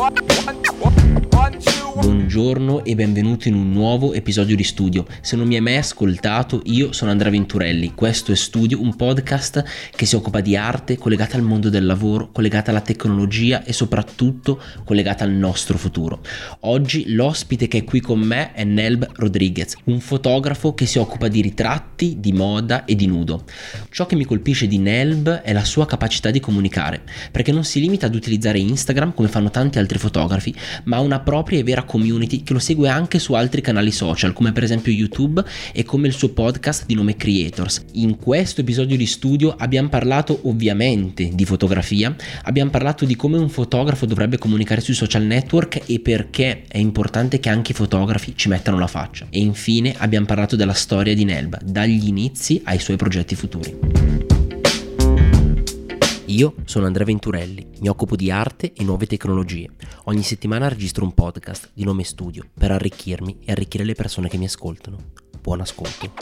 One, one. Buongiorno e benvenuto in un nuovo episodio di Studio. Se non mi hai mai ascoltato, io sono Andrea Venturelli. Questo è Studio, un podcast che si occupa di arte collegata al mondo del lavoro, collegata alla tecnologia e soprattutto collegata al nostro futuro. Oggi l'ospite che è qui con me è Nelb Rodriguez, un fotografo che si occupa di ritratti, di moda e di nudo. Ciò che mi colpisce di Nelb è la sua capacità di comunicare, perché non si limita ad utilizzare Instagram come fanno tanti altri fotografi, ma ha una propria e vera community che lo segue anche su altri canali social, come per esempio YouTube e come il suo podcast di nome Creators. In questo episodio di studio abbiamo parlato ovviamente di fotografia, abbiamo parlato di come un fotografo dovrebbe comunicare sui social network e perché è importante che anche i fotografi ci mettano la faccia. E infine abbiamo parlato della storia di Nelba, dagli inizi ai suoi progetti futuri. Io sono Andrea Venturelli, mi occupo di arte e nuove tecnologie. Ogni settimana registro un podcast di nome Studio per arricchirmi e arricchire le persone che mi ascoltano. Buon ascolto.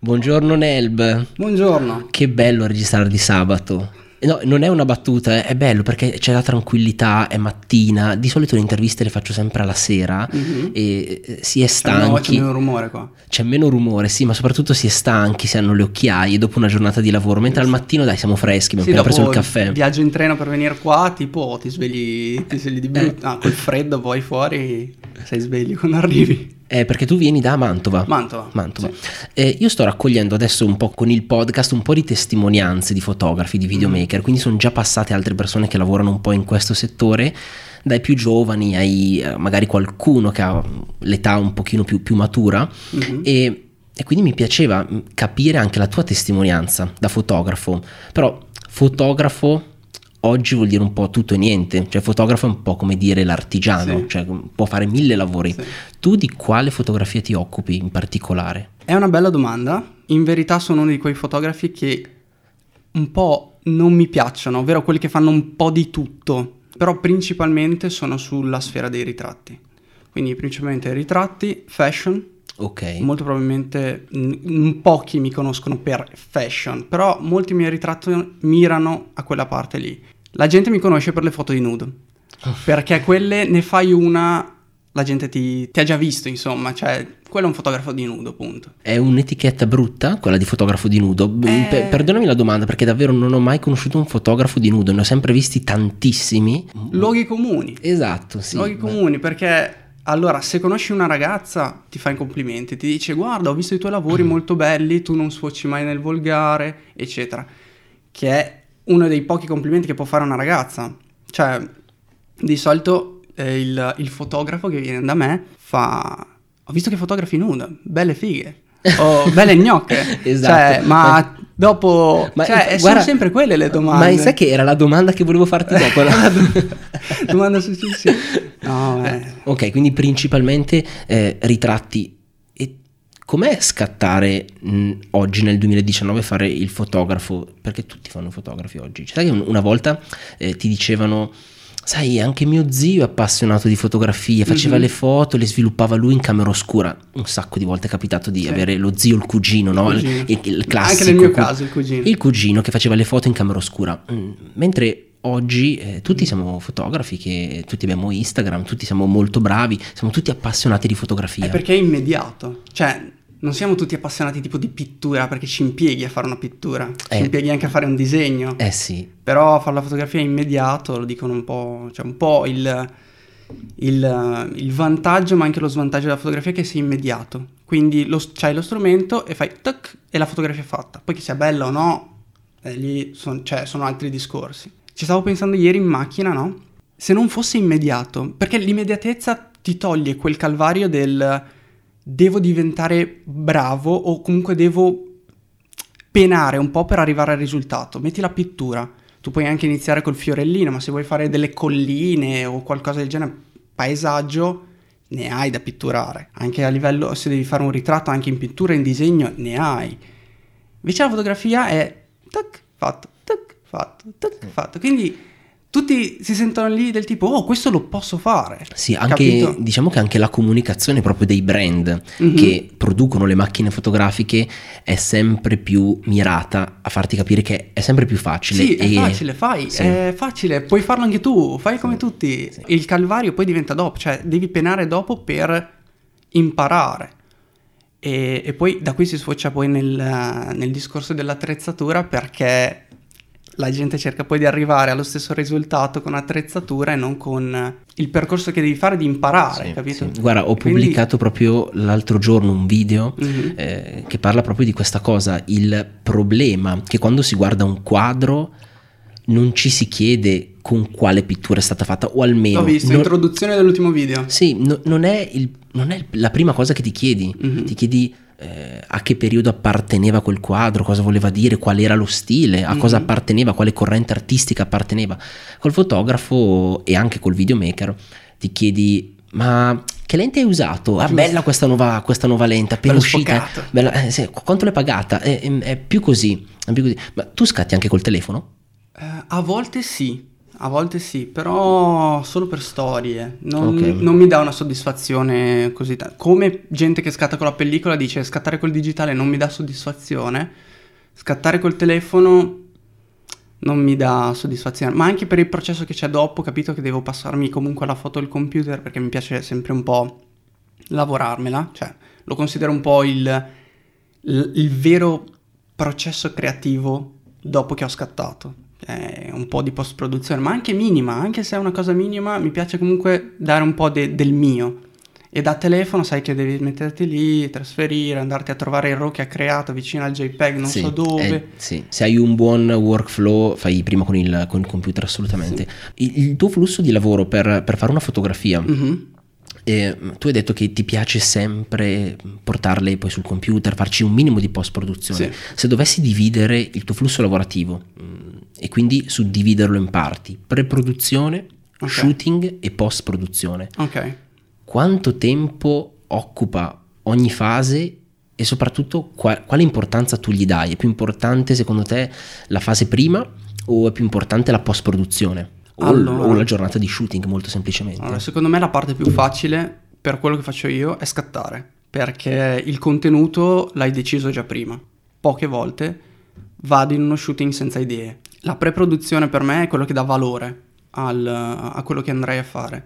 Buongiorno Nelb. Buongiorno. Che bello registrare di sabato. No, non è una battuta, eh, è bello perché c'è la tranquillità, è mattina. Di solito le interviste le faccio sempre alla sera mm-hmm. e eh, si è stanchi. C'è, c'è meno rumore qua. C'è meno rumore, sì, ma soprattutto si è stanchi, si hanno le occhiaie dopo una giornata di lavoro. Mentre sì. al mattino, dai, siamo freschi, abbiamo sì, appena preso il caffè. Viaggio in treno per venire qua, tipo ti svegli, ti svegli di brutto. Eh. Ah, col freddo, poi fuori sei sveglio quando arrivi. Eh, perché tu vieni da Mantova. Mantova. Mantova. Sì. Eh, io sto raccogliendo adesso un po' con il podcast un po' di testimonianze di fotografi, di videomaker, mm. quindi sono già passate altre persone che lavorano un po' in questo settore, dai più giovani ai eh, magari qualcuno che ha l'età un pochino più, più matura mm-hmm. e, e quindi mi piaceva mm, capire anche la tua testimonianza da fotografo, però fotografo oggi vuol dire un po' tutto e niente, cioè fotografo è un po' come dire l'artigiano, sì. cioè può fare mille lavori. Sì. Tu di quale fotografia ti occupi in particolare? È una bella domanda, in verità sono uno di quei fotografi che un po' non mi piacciono, ovvero quelli che fanno un po' di tutto, però principalmente sono sulla sfera dei ritratti. Quindi principalmente ritratti, fashion, Ok. Molto probabilmente m- pochi mi conoscono per fashion, però molti miei ritratti mirano a quella parte lì. La gente mi conosce per le foto di nudo, oh. perché quelle ne fai una, la gente ti, ti, ha già visto, insomma, cioè quello è un fotografo di nudo, punto. È un'etichetta brutta quella di fotografo di nudo? Eh... P- perdonami la domanda perché davvero non ho mai conosciuto un fotografo di nudo, ne ho sempre visti tantissimi. Luoghi comuni. Esatto, sì. Luoghi comuni perché allora, se conosci una ragazza, ti fa i complimenti, ti dice guarda, ho visto i tuoi lavori molto belli, tu non sfoci mai nel volgare, eccetera. Che è uno dei pochi complimenti che può fare una ragazza. Cioè, di solito eh, il, il, fotografo che viene da me fa... Ho visto che fotografi nuda, belle fighe. Oh, belle gnocche. esatto. Cioè, ma dopo... Ma, cioè, guarda, sono sempre quelle le domande. Ma sai che era la domanda che volevo farti dopo? la domanda successiva. No, eh. Ok, quindi principalmente eh, ritratti. Com'è scattare mh, oggi nel 2019 fare il fotografo? Perché tutti fanno fotografi oggi. Cioè, sai che una volta eh, ti dicevano sai, anche mio zio è appassionato di fotografie, faceva mm-hmm. le foto, le sviluppava lui in camera oscura. Un sacco di volte è capitato di sì. avere lo zio, il cugino, no? Il, il, il, classico. Anche nel mio caso, il cugino. Il cugino che faceva le foto in camera oscura. Mm, mentre oggi eh, tutti siamo fotografi, che tutti abbiamo Instagram, tutti siamo molto bravi, siamo tutti appassionati di fotografia. È perché è immediato. Cioè, non siamo tutti appassionati tipo di pittura perché ci impieghi a fare una pittura, ci eh, impieghi anche a fare un disegno. Eh sì. Però fare la fotografia è immediato, lo dicono un po', cioè un po' il, il, il vantaggio ma anche lo svantaggio della fotografia è che sei immediato. Quindi lo, c'hai lo strumento e fai tac e la fotografia è fatta. Poi che sia bella o no, eh, lì son, cioè, sono altri discorsi. Ci stavo pensando ieri in macchina, no? Se non fosse immediato, perché l'immediatezza ti toglie quel calvario del devo diventare bravo o comunque devo penare un po' per arrivare al risultato. Metti la pittura, tu puoi anche iniziare col fiorellino, ma se vuoi fare delle colline o qualcosa del genere, paesaggio, ne hai da pitturare. Anche a livello, se devi fare un ritratto anche in pittura, in disegno, ne hai. Invece la fotografia è tac, fatto, tac, fatto, tac, fatto. Quindi tutti si sentono lì del tipo, oh, questo lo posso fare. Sì, anche, diciamo che anche la comunicazione proprio dei brand Mhm. che producono le macchine fotografiche è sempre più mirata a farti capire che è sempre più facile. Sì, è e- facile, fai, Sì. è facile, puoi farlo anche tu, fai come tutti. sì. Il calvario poi diventa dopo, cioè devi penare dopo per imparare. E, e poi da qui si sfocia poi nel, nel discorso dell'attrezzatura perché la gente cerca poi di arrivare allo stesso risultato con attrezzatura e non con il percorso che devi fare di imparare, Sì, capito? sì. Guarda, ho Quindi- pubblicato proprio l'altro giorno un video Mhm. eh, che parla proprio di questa cosa, il problema che quando si guarda un quadro non ci si chiede con quale pittura è stata fatta o almeno... L'ho visto, non- introduzione dell'ultimo video. Sì, no- non, è il- non è la prima cosa che ti chiedi, Mhm. ti chiedi eh, a che periodo apparteneva quel quadro, cosa voleva dire, qual era lo stile, a cosa Mhm. apparteneva, quale corrente artistica apparteneva. Col fotografo e anche col videomaker ti chiedi ma che lente hai usato? Ah, bella questa nuova, questa nuova lente, appena Bello uscita. Bella- eh, sì, qu- quanto l'hai pagata? È, è- è più così, è più così. Ma tu scatti anche col telefono? Eh, a volte sì, a volte sì, però solo per storie. Non, Ok. non mi dà una soddisfazione così tanta. Come gente che scatta con la pellicola dice scattare col digitale non mi dà soddisfazione, scattare col telefono non mi dà soddisfazione. Ma anche per il processo che c'è dopo, capito che devo passarmi comunque la foto al computer perché mi piace sempre un po' lavorarmela, cioè lo considero un po' il, il- il vero processo creativo dopo che ho scattato. È un po' di post produzione, ma anche minima, anche se è una cosa minima, mi piace comunque dare un po' de- del mio. E da telefono sai che devi metterti lì, trasferire, andarti a trovare il RAW che ha creato vicino al JPEG, non Sì, so dove. eh, sì. Se hai un buon workflow, fai prima con il, con il computer, assolutamente. Il, il tuo flusso di lavoro per, per fare una fotografia, Mhm. Eh, tu hai detto che ti piace sempre portarle poi sul computer, farci un minimo di post-produzione. Sì. Se dovessi dividere il tuo flusso lavorativo mm, e quindi suddividerlo in parti, pre-produzione, Ok. shooting e post-produzione, Ok. quanto tempo occupa ogni fase e soprattutto qua- quale importanza tu gli dai? È più importante secondo te la fase prima o è più importante la post produzione? O, Allora. o la giornata di shooting molto semplicemente? Allora, secondo me la parte più facile per quello che faccio io è scattare, perché il contenuto l'hai deciso già prima. Poche volte vado in uno shooting senza idee. La pre-produzione per me è quello che dà valore al- a quello che andrei a fare.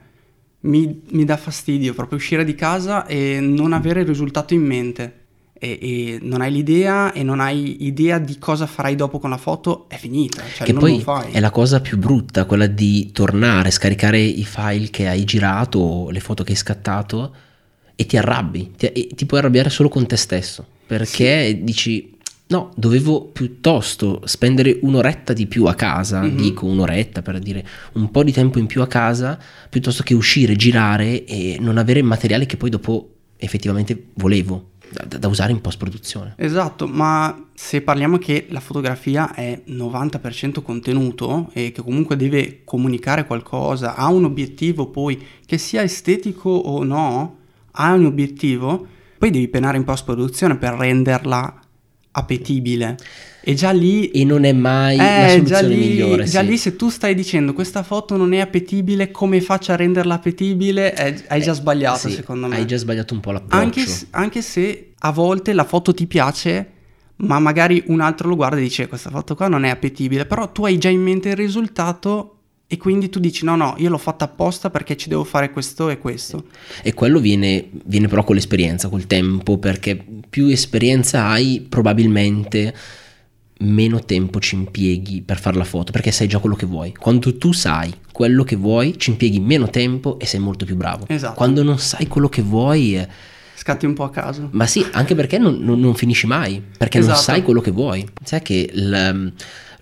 Mi, mi dà fastidio proprio uscire di casa e non avere il risultato in mente. E, e non hai l'idea e non hai idea di cosa farai dopo con la foto, è finita. Cioè, che non poi lo fai. è la cosa più brutta, quella di tornare, scaricare i file che hai girato, o le foto che hai scattato e ti arrabbi, ti, e ti puoi arrabbiare solo con te stesso, perché dici no, dovevo piuttosto spendere un'oretta di più a casa, Mhm. dico un'oretta per dire un po' di tempo in più a casa, piuttosto che uscire, girare e non avere materiale che poi dopo effettivamente volevo da, da usare in post produzione. Esatto, ma se parliamo che la fotografia è 90% contenuto e che comunque deve comunicare qualcosa, ha un obiettivo poi, che sia estetico o no, ha un obiettivo, poi devi penare in post-produzione per renderla appetibile. E già lì... E non è mai la Eh, già soluzione lì, migliore. già sì. lì se tu stai dicendo questa foto non è appetibile, come faccio a renderla appetibile? Eh, hai già sbagliato Sì, secondo me. Hai già sbagliato un po' l'approccio. Anche, anche se a volte la foto ti piace, ma magari un altro lo guarda e dice questa foto qua non è appetibile, però tu hai già in mente il risultato e quindi tu dici no no, io l'ho fatta apposta perché ci devo fare questo e questo. E quello viene, viene però con l'esperienza, col tempo, perché più esperienza hai, probabilmente meno tempo ci impieghi per fare la foto, perché sai già quello che vuoi. Quando tu sai quello che vuoi, ci impieghi meno tempo e sei molto più bravo. Esatto. Quando non sai quello che vuoi, eh, Scatti un po' a caso. ma sì, anche perché non, non- non finisci mai, perché non Esatto. sai quello che vuoi. Sai che il-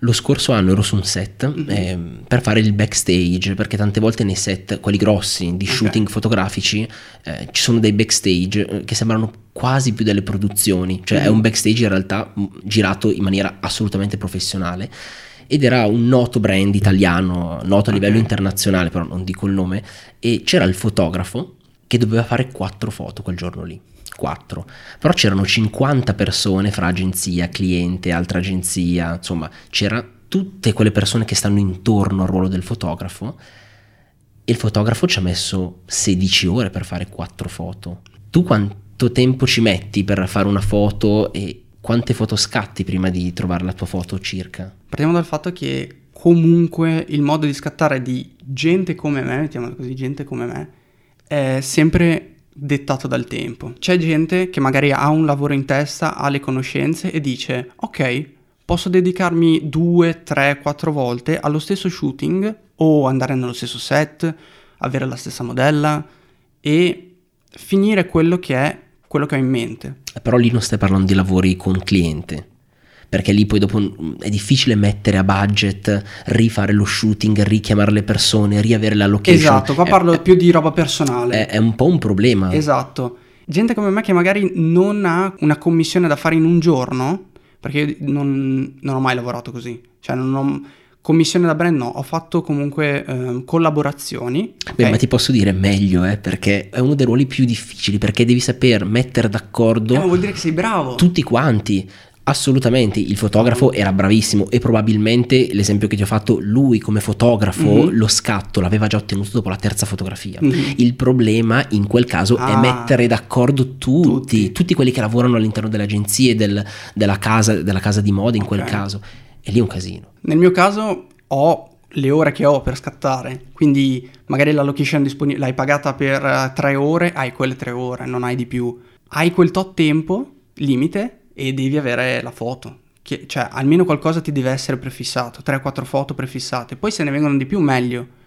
lo scorso anno ero su un set ehm, per fare il backstage, perché tante volte nei set, quelli grossi, di shooting fotografici, eh, ci sono dei backstage eh, che sembrano quasi più delle produzioni, cioè è Mhm. un backstage in realtà mh, girato in maniera assolutamente professionale. Ed era un noto brand italiano, noto a livello Ok. internazionale, però non dico il nome, e c'era il fotografo che doveva fare quattro foto quel giorno lì. Quattro. Però c'erano 50 persone fra agenzia, cliente, altra agenzia, insomma, c'era tutte quelle persone che stanno intorno al ruolo del fotografo e il fotografo ci ha messo 16 ore per fare 4 foto. Tu quanto tempo ci metti per fare una foto e quante foto scatti prima di trovare la tua foto circa? Partiamo dal fatto che comunque il modo di scattare di gente come me, mettiamola così, gente come me, è sempre dettato dal tempo. C'è gente che magari ha un lavoro in testa, ha le conoscenze e dice ok, posso dedicarmi due, tre, quattro volte allo stesso shooting o andare nello stesso set, avere la stessa modella e finire quello che è quello che ho in mente. Però lì non stai parlando di lavori con cliente perché lì poi dopo è difficile mettere a budget, rifare lo shooting, richiamare le persone, riavere la location. Esatto, qua parlo è, più di roba personale. È, è un po' un problema. Esatto. Gente come me che magari non ha una commissione da fare in un giorno, perché io non, non ho mai lavorato così, cioè non ho commissione da brand no, ho fatto comunque eh, collaborazioni. Beh, okay? ma ti posso dire meglio, eh, perché è uno dei ruoli più difficili, perché devi saper mettere d'accordo... Eh, vuol dire che sei bravo. Tutti quanti. Assolutamente, il fotografo era bravissimo e probabilmente l'esempio che ti ho fatto, lui come fotografo mm-hmm. lo scatto l'aveva già ottenuto dopo la terza fotografia. Mm-hmm. Il problema in quel caso ah, è mettere d'accordo tutti, tutti, tutti, quelli che lavorano all'interno delle agenzie, del, della, casa, della, casa, di moda in okay. quel caso. E lì è un casino. Nel mio caso ho le ore che ho per scattare, quindi magari la location disponibile l'hai pagata per eh, tre ore, hai quelle tre ore, non hai di più. Hai quel tot tempo limite e devi avere la foto. Che, cioè, almeno qualcosa ti deve essere prefissato, 3-4 foto prefissate. Poi se ne vengono di più meglio.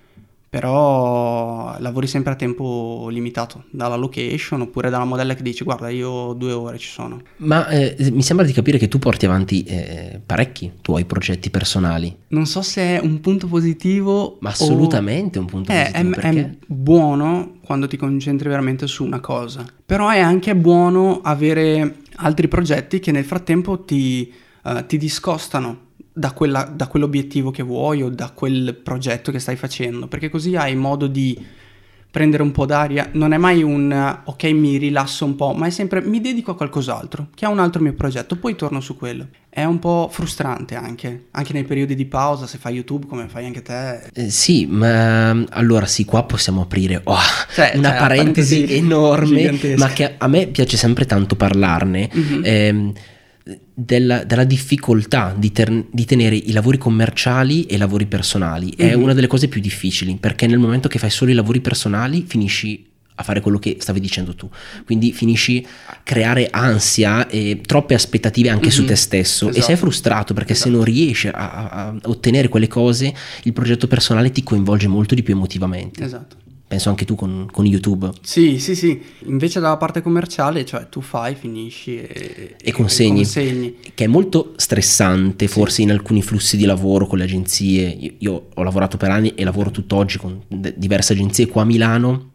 Però lavori sempre a tempo limitato, dalla location oppure dalla modella che dici guarda io due ore ci sono. Ma eh, mi sembra di capire che tu porti avanti eh, parecchi tuoi progetti personali. Non so se è un punto positivo. Ma assolutamente o... un punto è, positivo. È, è buono quando ti concentri veramente su una cosa. Però è anche buono avere altri progetti che nel frattempo ti, uh, ti discostano da, quella, da, quell'obiettivo che vuoi o da quel progetto che stai facendo, perché così hai modo di prendere un po' d'aria, non è mai un ok mi rilasso un po', ma è sempre mi dedico a qualcos'altro, che ha un altro mio progetto, poi torno su quello. È un po' frustrante anche, anche nei periodi di pausa, se fai YouTube come fai anche te. Eh, sì, ma allora sì, qua possiamo aprire oh, cioè, una cioè, parentesi, parentesi enorme, gigantesca. ma che a me piace sempre tanto parlarne. Mm-hmm. Eh, della, della, difficoltà di, ter, di, tenere i lavori commerciali e i lavori personali. Mm-hmm. È mhm. una delle cose più difficili perché nel momento che fai solo i lavori personali finisci a fare quello che stavi dicendo tu. Quindi finisci a creare ansia e troppe aspettative anche mm-hmm. su te stesso esatto. e sei frustrato perché esatto. se non riesci a, a, ottenere quelle cose, il progetto personale ti coinvolge molto di più emotivamente. Esatto penso anche tu con, con, YouTube. Sì, sì, sì. Invece dalla parte commerciale, cioè tu fai, finisci e, e, consegni, e consegni, Che è molto stressante, forse sì. in alcuni flussi di lavoro con le agenzie. Io, io, ho lavorato per anni e lavoro tutt'oggi con diverse agenzie qua a Milano.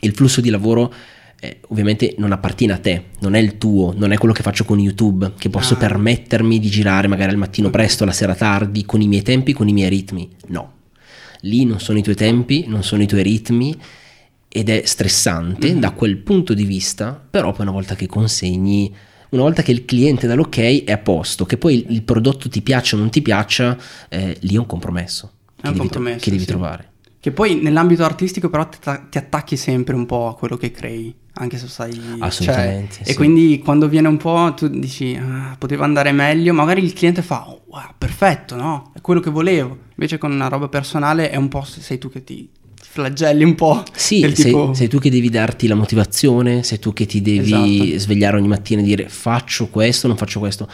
Il flusso di lavoro eh, ovviamente non appartiene a te, non è il tuo, non è quello che faccio con YouTube, che posso ah. permettermi di girare magari al mattino presto, la sera tardi, con i miei tempi, con i miei ritmi. No lì non sono i tuoi tempi, non sono i tuoi ritmi ed è stressante mm-hmm. da quel punto di vista, però poi una volta che consegni, una volta che il cliente dà l'ok è a posto, che poi il, prodotto ti piaccia o non ti piaccia, eh, lì è un compromesso, è che, un devi, compromesso, che devi sì. trovare. Che poi nell'ambito artistico però ti, ti, attacchi sempre un po' a quello che crei, anche se sai... Assolutamente. Cioè, sì. E quindi quando viene un po' tu dici, ah, poteva andare meglio, magari il cliente fa, oh, wow, perfetto, no? È quello che volevo. Invece con una roba personale è un po' sei tu che ti flagelli un po'. Sì, sei, tipo... sei, tu che devi darti la motivazione, sei tu che ti devi esatto. svegliare ogni mattina e dire faccio questo, non faccio questo.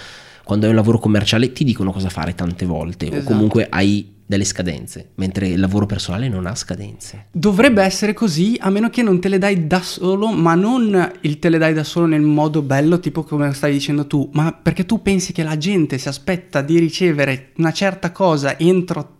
Quando hai un lavoro commerciale ti dicono cosa fare tante volte esatto. o comunque hai delle scadenze, mentre il lavoro personale non ha scadenze. Dovrebbe essere così, a meno che non te le dai da solo, ma non il te le dai da solo nel modo bello, tipo come stai dicendo tu, ma perché tu pensi che la gente si aspetta di ricevere una certa cosa entro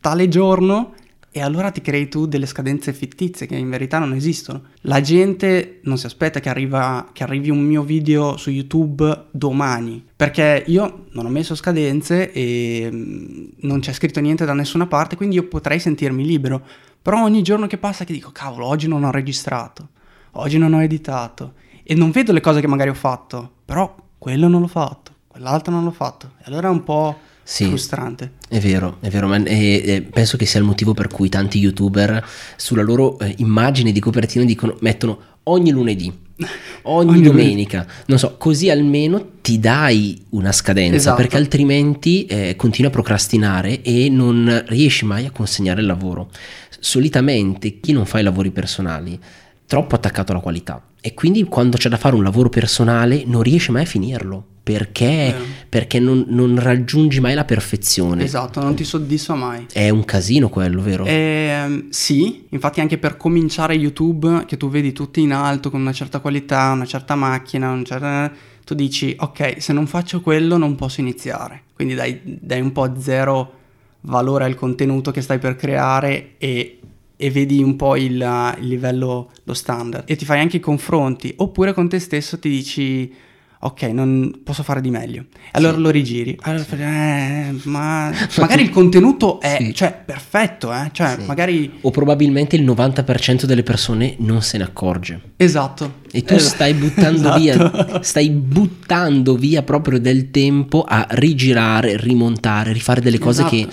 tale giorno e allora ti crei tu delle scadenze fittizie che in verità non esistono. La gente non si aspetta che, arriva, che arrivi un mio video su YouTube domani, perché io non ho messo scadenze e mm, non c'è scritto niente da nessuna parte, quindi io potrei sentirmi libero. Però ogni giorno che passa che dico, cavolo, oggi non ho registrato, oggi non ho editato e non vedo le cose che magari ho fatto, però quello non l'ho fatto, quell'altro non l'ho fatto. E allora è un po' Sì. frustrante. È vero, è vero, ma e- e penso che sia il motivo per cui tanti youtuber sulla loro eh, immagine di copertina dicono, mettono ogni lunedì, ogni, Ogni domenica, non so, così almeno ti dai una scadenza, Esatto. perché altrimenti eh, continui a procrastinare e non riesci mai a consegnare il lavoro. Solitamente chi non fa i lavori personali troppo attaccato alla qualità e quindi quando c'è da fare un lavoro personale non riesce mai a finirlo perché, Vero. perché non, non raggiungi mai la perfezione. Esatto, non ti soddisfa mai. È un casino quello, vero? Ehm, sì, infatti anche per cominciare YouTube, che tu vedi tutti in alto con una certa qualità, una certa macchina, un certo- tu dici ok, se non faccio quello non posso iniziare. Quindi dai, dai un po' zero valore al contenuto che stai per creare e, e vedi un po' il, il livello, lo standard. E ti fai anche i confronti, oppure con te stesso ti dici ok, non posso fare di meglio. Allora Sì. lo rigiri. Allora fai, eh, ma magari il contenuto è Sì. cioè, perfetto, eh? Cioè, Sì. magari... O probabilmente il 90% delle persone non se ne accorge. Esatto. E tu Es- stai buttando Esatto. via, stai buttando via proprio del tempo a rigirare, rimontare, rifare delle cose Esatto. che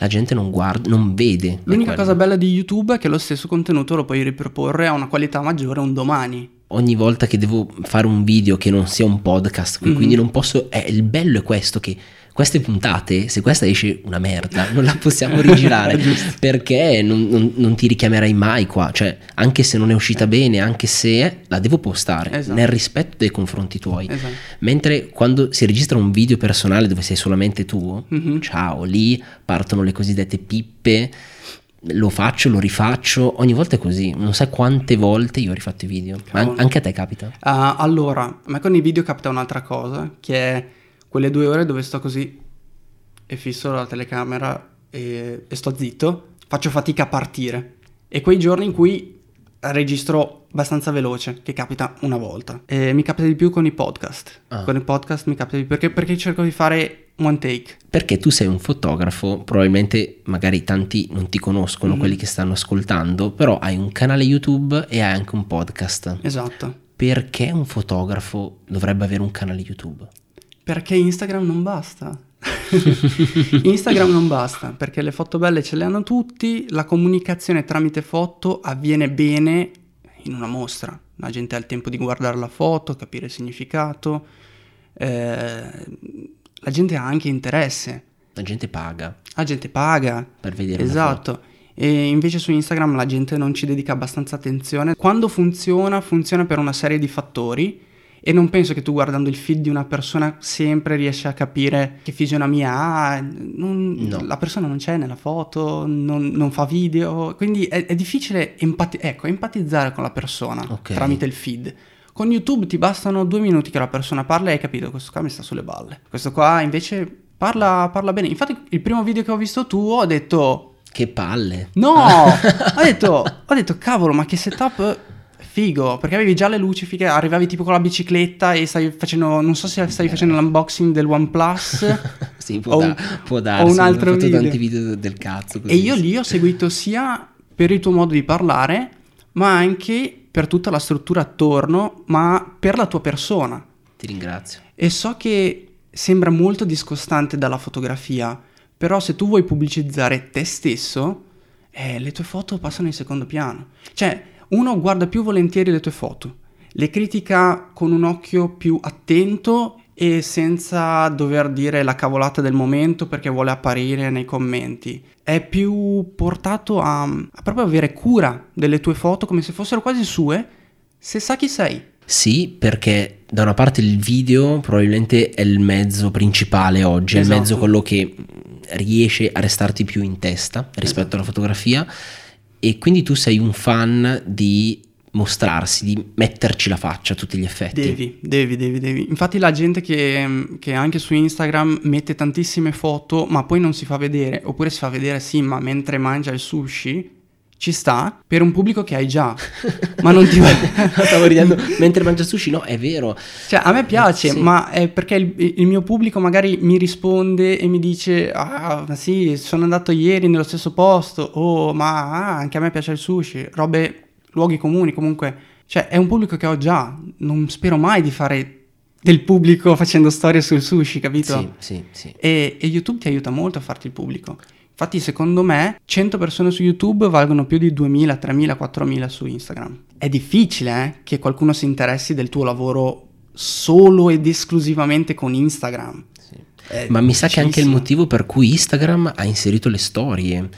la gente non guarda, non vede. L'unica cosa bella di YouTube è che lo stesso contenuto lo puoi riproporre a una qualità maggiore un domani. Ogni volta che devo fare un video che non sia un podcast, qui- Mhm. quindi non posso. eh, il bello è questo: che queste puntate, se questa esce una merda, non la possiamo rigirare perché non, non- non ti richiamerai mai qua. Cioè, anche se non è uscita bene, anche se la devo postare Esatto. nel rispetto dei confronti tuoi. Esatto. Mentre quando si registra un video personale dove sei solamente tu, Mhm. ciao, lì partono le cosiddette pippe. Lo faccio, lo rifaccio, ogni volta è così. Non sai quante volte io ho rifatto i video. Ma Cavolo. anche a te capita? Ah, allora, a me con i video capita un'altra cosa, che è quelle due ore dove sto così e fisso la telecamera e, e sto zitto, faccio fatica a partire. E quei giorni in cui registro abbastanza veloce, che capita una volta. E mi capita di più con i podcast. Ah. Con i podcast mi capita di più perché, perché cerco di fare one take. Perché tu sei un fotografo, probabilmente magari tanti non ti conoscono, Mhm. quelli che stanno ascoltando, però hai un canale YouTube e hai anche un podcast. Esatto. Perché un fotografo dovrebbe avere un canale YouTube? Perché Instagram non basta. Instagram non basta perché le foto belle ce le hanno tutti, la comunicazione tramite foto avviene bene in una mostra. La gente ha il tempo di guardare la foto, capire il significato, eh, la gente ha anche interesse, La gente paga la gente paga, per vedere esatto. E invece su Instagram la gente non ci dedica abbastanza attenzione. Quando funziona, funziona per una serie di fattori e non penso che tu guardando il feed di una persona sempre riesci a capire che fisionomia ha. non- No. La persona non c'è nella foto, non, non fa video, quindi è, è difficile empati- ecco, empatizzare con la persona Ok. tramite il feed. Con YouTube ti bastano due minuti che la persona parla e hai capito, questo qua mi sta sulle balle. Questo qua invece parla, parla bene. Infatti il primo video che ho visto tuo ho detto... Che palle. No! ho, detto, ho detto, cavolo, ma che setup figo. Perché avevi già le luci fighe, arrivavi tipo con la bicicletta e stavi facendo, non so se stavi facendo l'unboxing del OnePlus. sì, può, Ho da- può darsi. un altro ho fatto video. tanti video del cazzo. così. e io lì ho seguito sia per il tuo modo di parlare, ma anche per tutta la struttura attorno, ma per la tua persona. Ti ringrazio. E so che sembra molto discostante dalla fotografia, però se tu vuoi pubblicizzare te stesso, eh, le tue foto passano in secondo piano. Cioè, uno guarda più volentieri le tue foto, le critica con un occhio più attento e senza dover dire la cavolata del momento perché vuole apparire nei commenti. È più portato a, a proprio avere cura delle tue foto come se fossero quasi sue, se sa chi sei. Sì, perché da una parte il video probabilmente è il mezzo principale oggi, è il Esatto. mezzo quello che riesce a restarti più in testa rispetto Esatto. alla fotografia e quindi tu sei un fan di mostrarsi, di metterci la faccia a tutti gli effetti. Devi, devi, devi, devi. Infatti la gente che, che anche su Instagram mette tantissime foto ma poi non si fa vedere, oppure si fa vedere sì ma mentre mangia il sushi, ci sta per un pubblico che hai già, ma non ti Stavo ridendo mentre mangia sushi, no, è vero. Cioè, a me piace, Sì. ma è perché il, il mio pubblico magari mi risponde e mi dice: Ah, ma sì, sono andato ieri nello stesso posto. Oh, ma ah, anche a me piace il sushi. Robe, luoghi comuni comunque. Cioè, è un pubblico che ho già. Non spero mai di fare del pubblico facendo storie sul sushi, capito? Sì, sì, sì. E, e YouTube ti aiuta molto a farti il pubblico. Infatti, secondo me, 100 persone su YouTube valgono più di 2000, 3000, 4000 su Instagram. È difficile eh, che qualcuno si interessi del tuo lavoro solo ed esclusivamente con Instagram. Sì. Ma mi sa che anche il motivo per cui Instagram ha inserito le storie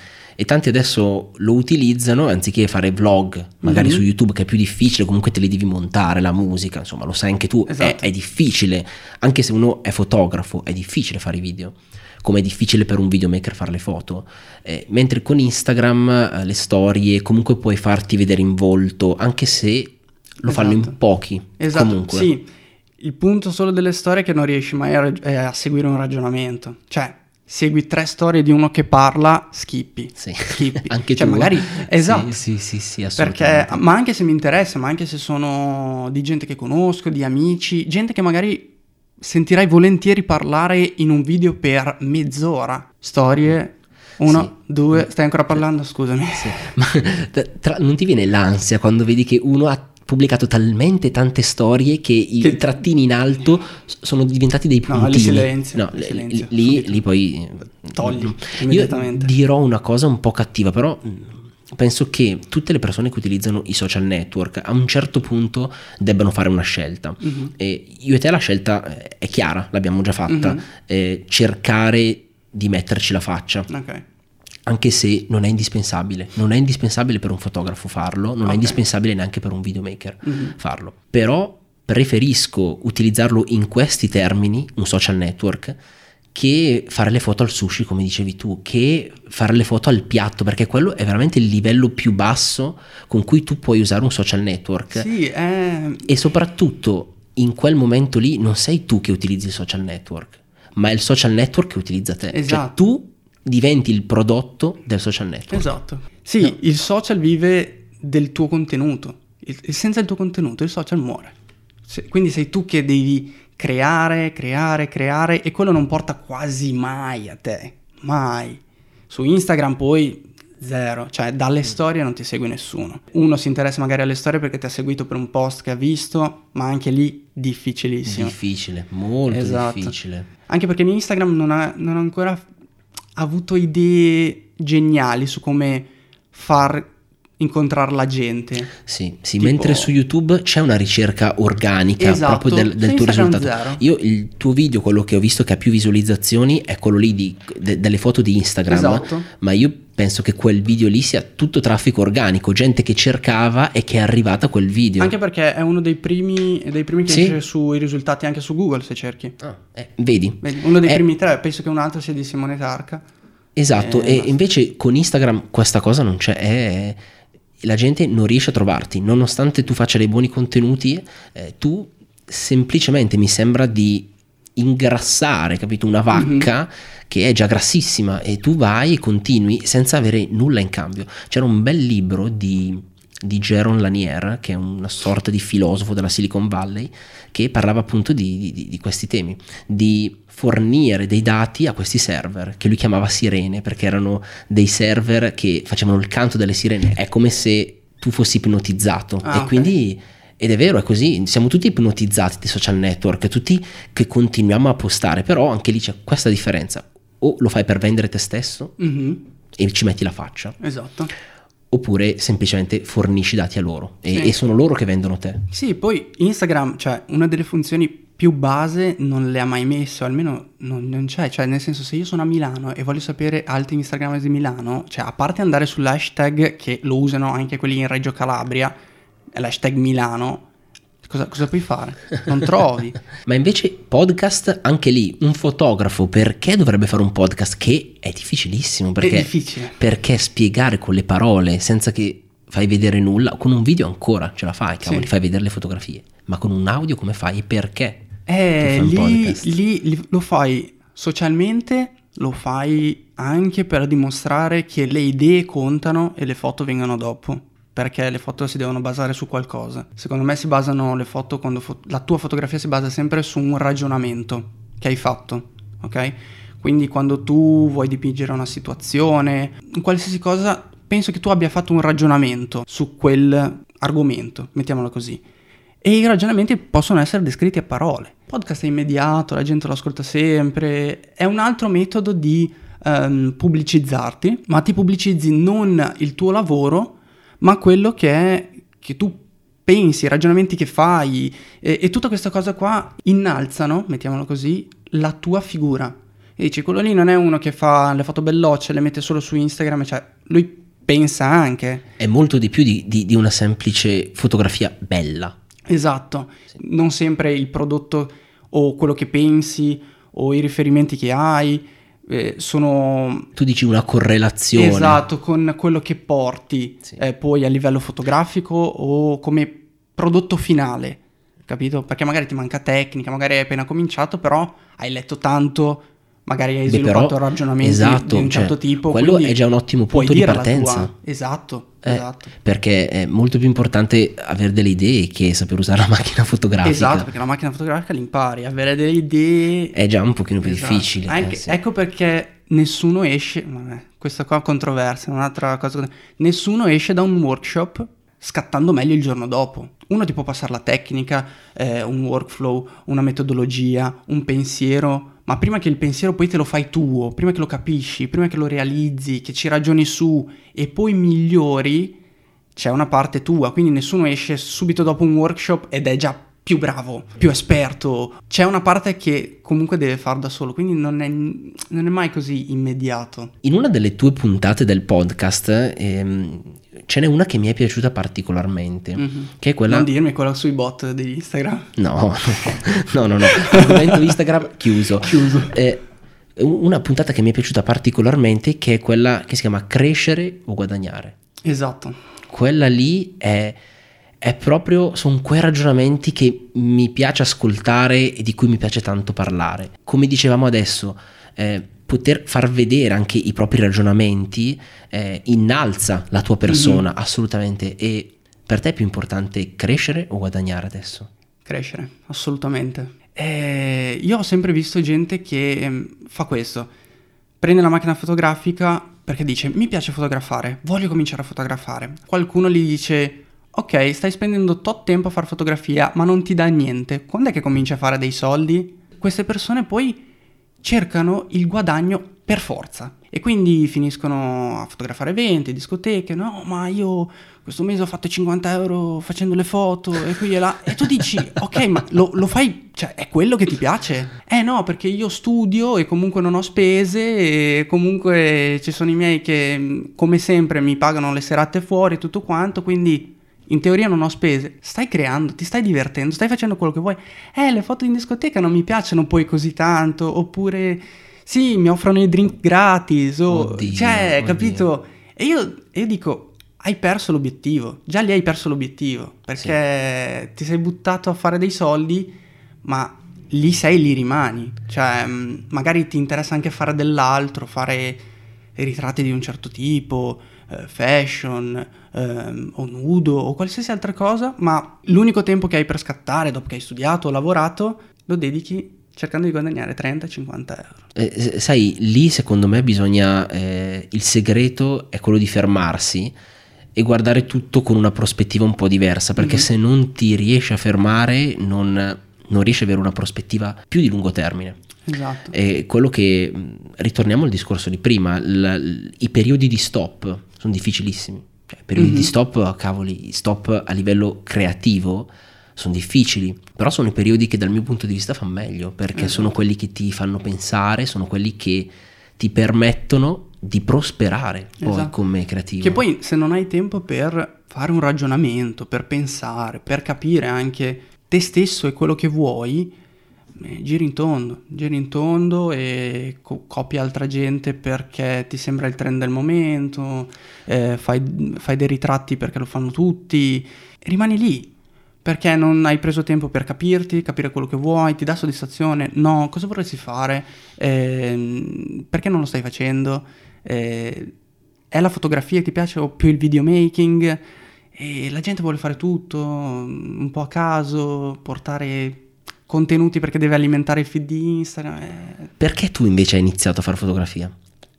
e tanti adesso lo utilizzano anziché fare vlog, magari mm-hmm. su YouTube che è più difficile, comunque te li devi montare, la musica, insomma lo sai anche tu, esatto. è, è, difficile, anche se uno è fotografo, è difficile fare i video, come è difficile per un videomaker fare le foto, eh, mentre con Instagram eh, le storie comunque puoi farti vedere in volto, anche se lo esatto. fanno in esatto. pochi. Esatto, comunque. sì. Il punto solo delle storie è che non riesci mai a, rag- a seguire un ragionamento. Cioè, segui tre storie di uno che parla, skippi. Sì. skippi. anche cioè, tu. magari esatto. Sì, sì, sì, sì Perché ma anche se mi interessa, ma anche se sono di gente che conosco, di amici, gente che magari sentirai volentieri parlare in un video per mezz'ora. Storie uno, sì. due, stai ancora parlando? Scusami. Sì. Ma tra, non ti viene l'ansia quando vedi che uno ha pubblicato talmente tante storie che i che... trattini in alto sono diventati dei puntini. No, li silenzio. No, li silenzio, lì, lì, poi... Togli Io dirò una cosa un po' cattiva, però penso che tutte le persone che utilizzano i social network a un certo punto debbano fare una scelta. Uh-huh. E io e te la scelta è chiara, l'abbiamo già fatta, uh-huh. eh, cercare di metterci la faccia. Ok anche se non è indispensabile, non è indispensabile per un fotografo farlo, non okay. è indispensabile neanche per un videomaker mm-hmm. farlo, però preferisco utilizzarlo in questi termini, un social network, che fare le foto al sushi, come dicevi tu, che fare le foto al piatto, perché quello è veramente il livello più basso con cui tu puoi usare un social network. Sì, è... E soprattutto in quel momento lì non sei tu che utilizzi il social network, ma è il social network che utilizza te. Cioè, esatto. Cioè tu diventi il prodotto del social network. Esatto. Sì, no. il social vive del tuo contenuto. Il, senza il tuo contenuto il social muore. Se, quindi sei tu che devi creare, creare, creare e quello non porta quasi mai a te. Mai. Su Instagram poi zero, cioè dalle storie non ti segue nessuno. Uno si interessa magari alle storie perché ti ha seguito per un post che ha visto, ma anche lì difficilissimo. Difficile, molto esatto. difficile. Anche perché Instagram non ha, non ha ancora avuto idee geniali su come far incontrare la gente. Sì, sì tipo... mentre su YouTube c'è una ricerca organica esatto, proprio del, del tuo risultato. Zero. Io il tuo video, quello che ho visto che ha più visualizzazioni, è quello lì di, de, delle foto di Instagram. Esatto. Ma io penso che quel video lì sia tutto traffico organico, gente che cercava e che è arrivata a quel video. Anche perché è uno dei primi, dei primi che sì. esce sui risultati anche su Google se cerchi. Ah, eh, vedi. vedi. Uno dei è... primi tre, penso che un altro sia di Simone Tarca. Esatto, eh, e invece con Instagram questa cosa non c'è. È la gente non riesce a trovarti, nonostante tu faccia dei buoni contenuti, eh, tu semplicemente mi sembra di ingrassare, capito? Una vacca mm-hmm. che è già grassissima e tu vai e continui senza avere nulla in cambio. C'era un bel libro di, di Jaron Lanier, che è una sorta di filosofo della Silicon Valley, che parlava appunto di, di, di questi temi, di fornire dei dati a questi server che lui chiamava sirene perché erano dei server che facevano il canto delle sirene è come se tu fossi ipnotizzato ah, e okay. quindi ed è vero, è così, siamo tutti ipnotizzati dai social network, tutti che continuiamo a postare, però anche lì c'è questa differenza. O lo fai per vendere te stesso mm-hmm. e ci metti la faccia. Esatto. Oppure semplicemente fornisci dati a loro e, sì. e sono loro che vendono te. Sì, poi Instagram, cioè una delle funzioni più base non le ha mai messo, almeno non, non, c'è, cioè nel senso se io sono a Milano e voglio sapere altri Instagram di Milano, cioè a parte andare sull'hashtag che lo usano anche quelli in Reggio Calabria, l'hashtag Milano, Cosa, cosa, puoi fare? Non trovi. Ma invece podcast, anche lì, un fotografo, perché dovrebbe fare un podcast? Che è difficilissimo. Perché, è difficile. Perché spiegare con le parole senza che fai vedere nulla, con un video ancora ce la fai, cavolo, sì. fai vedere le fotografie. Ma con un audio come fai e perché? Eh, lì, lì, lì lo fai socialmente, lo fai anche per dimostrare che le idee contano e le foto vengono dopo. Perché le foto si devono basare su qualcosa. Secondo me si basano le foto quando fo- la tua fotografia si basa sempre su un ragionamento che hai fatto, ok? Quindi quando tu vuoi dipingere una situazione, qualsiasi cosa, penso che tu abbia fatto un ragionamento su quel argomento, mettiamolo così e i ragionamenti possono essere descritti a parole. Podcast è immediato, la gente lo ascolta sempre, è un altro metodo di um, pubblicizzarti, ma ti pubblicizzi non il tuo lavoro, ma quello che, è, che tu pensi, i ragionamenti che fai e, e tutta questa cosa qua innalzano, mettiamolo così, la tua figura. E dici, quello lì non è uno che fa le foto bellocce, le mette solo su Instagram, cioè lui pensa anche. È molto di più di, di, di una semplice fotografia bella. Esatto, sì. non sempre il prodotto o quello che pensi o i riferimenti che hai eh, sono... Tu dici una correlazione. Esatto, con quello che porti sì. eh, poi a livello fotografico o come prodotto finale, capito? Perché magari ti manca tecnica, magari hai appena cominciato, però hai letto tanto magari hai sviluppato Beh, ragionamenti esatto, di un certo cioè, tipo. Quello è già un ottimo punto di partenza. Esatto, eh, esatto. Perché è molto più importante avere delle idee che saper usare la macchina fotografica. Esatto, perché la macchina fotografica l'impari, avere delle idee... È già un pochino più esatto. difficile. Anche, eh, sì. Ecco perché nessuno esce, vabbè, questa qua è controversa, un'altra cosa, nessuno esce da un workshop scattando meglio il giorno dopo. Uno ti può passare la tecnica, eh, un workflow, una metodologia, un pensiero, ma prima che il pensiero poi te lo fai tuo, prima che lo capisci, prima che lo realizzi, che ci ragioni su e poi migliori, c'è una parte tua, quindi nessuno esce subito dopo un workshop ed è già più bravo, più esperto. C'è una parte che comunque deve far da solo, quindi non è, non è mai così immediato. In una delle tue puntate del podcast ehm, ce n'è una che mi è piaciuta particolarmente, mm-hmm. che è quella... Non dirmi quella sui bot di Instagram. No, no, no, no, argomento Instagram chiuso. Chiuso. Eh, una puntata che mi è piaciuta particolarmente che è quella che si chiama crescere o guadagnare. Esatto. Quella lì è è proprio, sono quei ragionamenti che mi piace ascoltare e di cui mi piace tanto parlare. Come dicevamo adesso, eh, poter far vedere anche i propri ragionamenti eh, innalza la tua persona, mm-hmm. assolutamente. E per te è più importante crescere o guadagnare adesso? Crescere, assolutamente. Eh, io ho sempre visto gente che eh, fa questo, prende la macchina fotografica perché dice mi piace fotografare, voglio cominciare a fotografare. Qualcuno gli dice ok, stai spendendo tot tempo a fare fotografia, ma non ti dà niente. Quando è che cominci a fare dei soldi? Queste persone poi cercano il guadagno per forza e quindi finiscono a fotografare eventi, discoteche, no, ma io questo mese ho fatto 50 euro facendo le foto e qui e là, e tu dici, ok, ma lo, lo, fai, cioè è quello che ti piace? Eh no, perché io studio e comunque non ho spese e comunque ci sono i miei che come sempre mi pagano le serate fuori e tutto quanto, quindi in teoria non ho spese, stai creando, ti stai divertendo, stai facendo quello che vuoi. Eh, le foto in discoteca non mi piacciono poi così tanto, oppure sì, mi offrono i drink gratis, o oddio, cioè, oddio. capito? E io, io, dico, hai perso l'obiettivo, già lì hai perso l'obiettivo, perché sì. ti sei buttato a fare dei soldi, ma lì sei, lì rimani. Cioè, mm, magari ti interessa anche fare dell'altro, fare ritratti di un certo tipo, eh, fashion eh, o nudo o qualsiasi altra cosa, ma l'unico tempo che hai per scattare dopo che hai studiato o lavorato lo dedichi cercando di guadagnare 30-50 euro. Eh, sai, lì secondo me bisogna, eh, il segreto è quello di fermarsi e guardare tutto con una prospettiva un po' diversa, perché mm-hmm. se non ti riesci a fermare non, non riesci ad avere una prospettiva più di lungo termine. Esatto. E quello che ritorniamo al discorso di prima, l, i periodi di stop sono difficilissimi. Cioè, periodi mm-hmm. di stop, cavoli, stop a livello creativo sono difficili, però sono i periodi che dal mio punto di vista fanno meglio, perché esatto. sono quelli che ti fanno pensare, sono quelli che ti permettono di prosperare poi esatto. come creativo. Che poi se non hai tempo per fare un ragionamento, per pensare, per capire anche te stesso e quello che vuoi, eh, giri in tondo, giri in tondo e co- copi altra gente perché ti sembra il trend del momento, eh, fai, fai, dei ritratti perché lo fanno tutti, rimani lì perché non hai preso tempo per capirti, capire quello che vuoi, ti dà soddisfazione, no, cosa vorresti fare, eh, perché non lo stai facendo, eh, è la fotografia che ti piace o più il videomaking e la gente vuole fare tutto un po' a caso, portare contenuti perché deve alimentare il feed di Instagram. Eh. Perché tu invece hai iniziato a fare fotografia?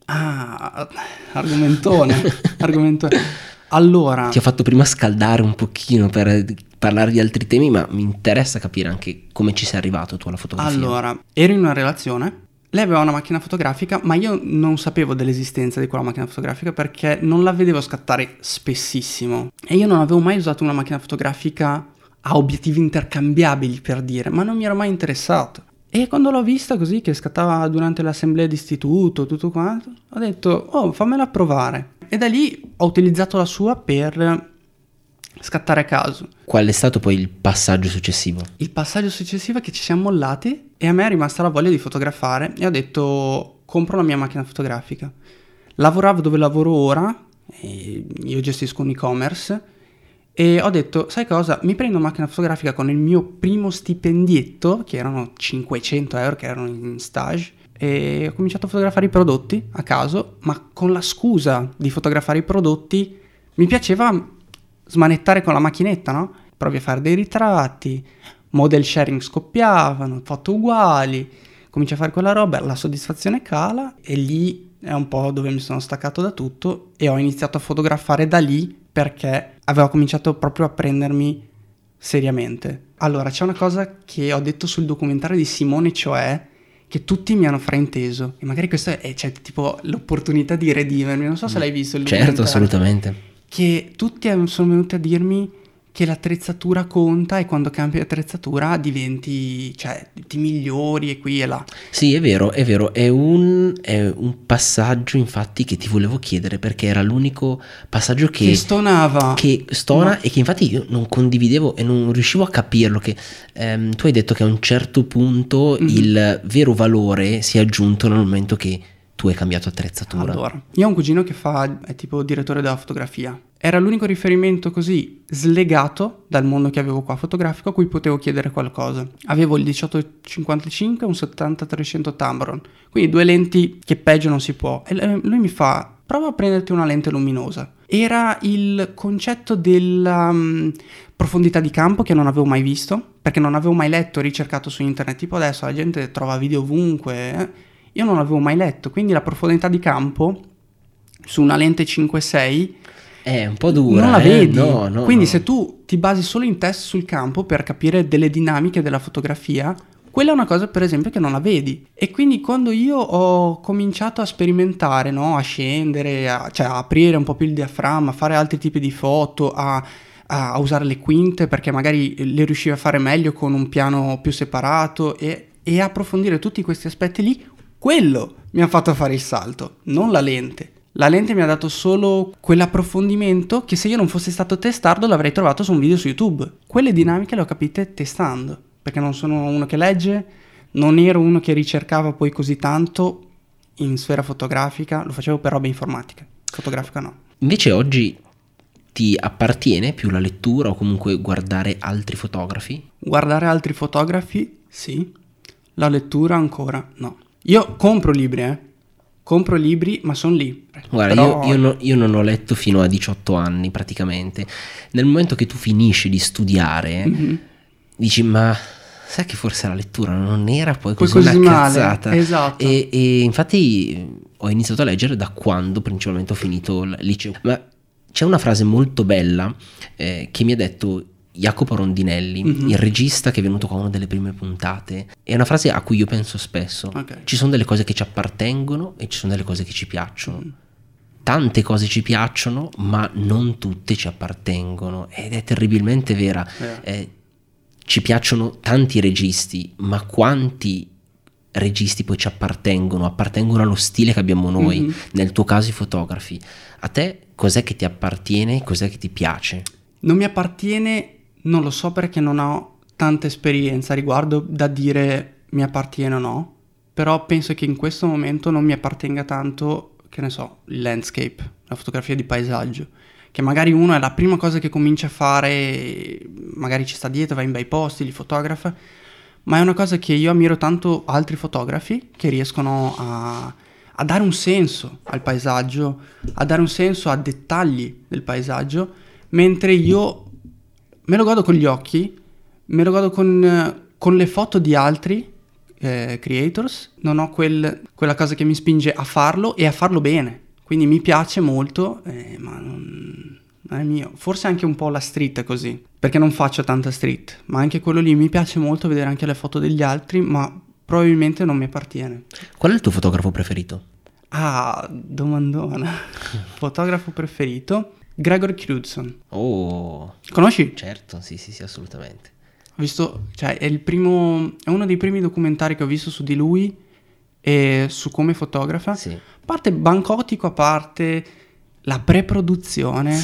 Ah, argomentone, argomentone. Allora... Ti ho fatto prima scaldare un pochino per, parlare di altri temi, ma mi interessa capire anche come ci sei arrivato tu alla fotografia. Allora, ero in una relazione, lei aveva una macchina fotografica, ma io non sapevo dell'esistenza di quella macchina fotografica perché non la vedevo scattare spessissimo. E io non avevo mai usato una macchina fotografica a obiettivi intercambiabili, per dire, ma non mi ero mai interessato. E quando l'ho vista così, che scattava durante l'assemblea d'istituto, tutto quanto, ho detto, oh, fammela provare. E da lì ho utilizzato la sua per scattare a caso. Qual è stato poi il passaggio successivo? Il passaggio successivo è che ci siamo mollati e a me è rimasta la voglia di fotografare e ho detto compro la mia macchina fotografica. Lavoravo dove lavoro ora, io gestisco un e-commerce e ho detto, sai cosa, mi prendo macchina fotografica con il mio primo stipendietto, che erano 500 euro, che erano in stage, e ho cominciato a fotografare i prodotti a caso, ma con la scusa di fotografare i prodotti mi piaceva smanettare con la macchinetta, no? Provi a fare dei ritratti, model sharing scoppiavano, foto uguali, cominci a fare quella roba, la soddisfazione cala e lì è un po' dove mi sono staccato da tutto e ho iniziato a fotografare da lì perché avevo cominciato proprio a prendermi seriamente. Allora, c'è una cosa che ho detto sul documentario di Simone, cioè che tutti mi hanno frainteso e magari questa è cioè, tipo l'opportunità di redimermi, non so se l'hai visto il Certo, assolutamente. Che tutti sono venuti a dirmi che l'attrezzatura conta e quando cambi attrezzatura diventi, cioè, ti migliori e qui e là. Sì, è vero, è vero, è un, è un passaggio infatti che ti volevo chiedere perché era l'unico passaggio che... Che stonava. Che stona Ma... e che infatti io non condividevo e non riuscivo a capirlo, che ehm, tu hai detto che a un certo punto mm-hmm. il vero valore si è aggiunto nel momento che tu hai cambiato attrezzatura. Allora, io ho un cugino che fa, è tipo direttore della fotografia era l'unico riferimento così slegato dal mondo che avevo qua fotografico a cui potevo chiedere qualcosa. Avevo il 1855 e un 70-300 Tamron, quindi due lenti che peggio non si può. E lui mi fa, prova a prenderti una lente luminosa. Era il concetto della um, profondità di campo che non avevo mai visto, perché non avevo mai letto ricercato su internet, tipo adesso la gente trova video ovunque, eh? Io non avevo mai letto, quindi la profondità di campo su una lente 5.6 è un po' dura. Non la eh? vedi. No, no, Quindi no. se tu ti basi solo in test sul campo per capire delle dinamiche della fotografia, quella è una cosa per esempio che non la vedi. E quindi quando io ho cominciato a sperimentare, no? a scendere, a, cioè a aprire un po' più il diaframma, a fare altri tipi di foto, a, a usare le quinte perché magari le riuscivo a fare meglio con un piano più separato e, e approfondire tutti questi aspetti lì, quello mi ha fatto fare il salto, non la lente. La lente mi ha dato solo quell'approfondimento che se io non fossi stato testardo l'avrei trovato su un video su YouTube. Quelle dinamiche le ho capite testando, perché non sono uno che legge, non ero uno che ricercava poi così tanto in sfera fotografica, lo facevo per roba informatica, fotografica no. Invece oggi ti appartiene più la lettura o comunque guardare altri fotografi? Guardare altri fotografi, sì. La lettura ancora no. Io compro libri, eh compro libri, ma sono lì. Guarda, Però... io, io, no, io, non ho letto fino a 18 anni praticamente. Nel momento che tu finisci di studiare, mm-hmm. dici, ma sai che forse la lettura non era poi così, poi così una male. cazzata. Esatto. E, e, infatti ho iniziato a leggere da quando principalmente ho finito il liceo. Ma c'è una frase molto bella eh, che mi ha detto Jacopo Rondinelli, mm-hmm. il regista che è venuto qua una delle prime puntate. È una frase a cui io penso spesso. Okay. Ci sono delle cose che ci appartengono e ci sono delle cose che ci piacciono. Mm. Tante cose ci piacciono, ma non tutte ci appartengono. Ed è terribilmente vera. Yeah. Eh, ci piacciono tanti registi, ma quanti registi poi ci appartengono? Appartengono allo stile che abbiamo noi, mm-hmm. nel tuo caso i fotografi. A te cos'è che ti appartiene? Cos'è che ti piace? Non mi appartiene non lo so perché non ho tanta esperienza riguardo da dire mi appartiene o no, però penso che in questo momento non mi appartenga tanto, che ne so, il landscape, la fotografia di paesaggio, che magari uno è la prima cosa che comincia a fare, magari ci sta dietro, va in bei posti, li fotografa, ma è una cosa che io ammiro tanto altri fotografi che riescono a, a dare un senso al paesaggio, a dare un senso a dettagli del paesaggio, mentre io me lo godo con gli occhi, me lo godo con, con le foto di altri eh, creators, non ho quel, quella cosa che mi spinge a farlo e a farlo bene. Quindi mi piace molto, eh, ma non, non è mio. Forse anche un po' la street è così, perché non faccio tanta street, ma anche quello lì mi piace molto vedere anche le foto degli altri, ma probabilmente non mi appartiene. Qual è il tuo fotografo preferito? Ah, domandona. Fotografo preferito? Gregory Knudson. Oh, Conosci? certo, sì, sì, sì, assolutamente. Ho visto, cioè è il primo, è uno dei primi documentari che ho visto su di lui e su come fotografa. Sì. A parte Bancotico, a parte la preproduzione,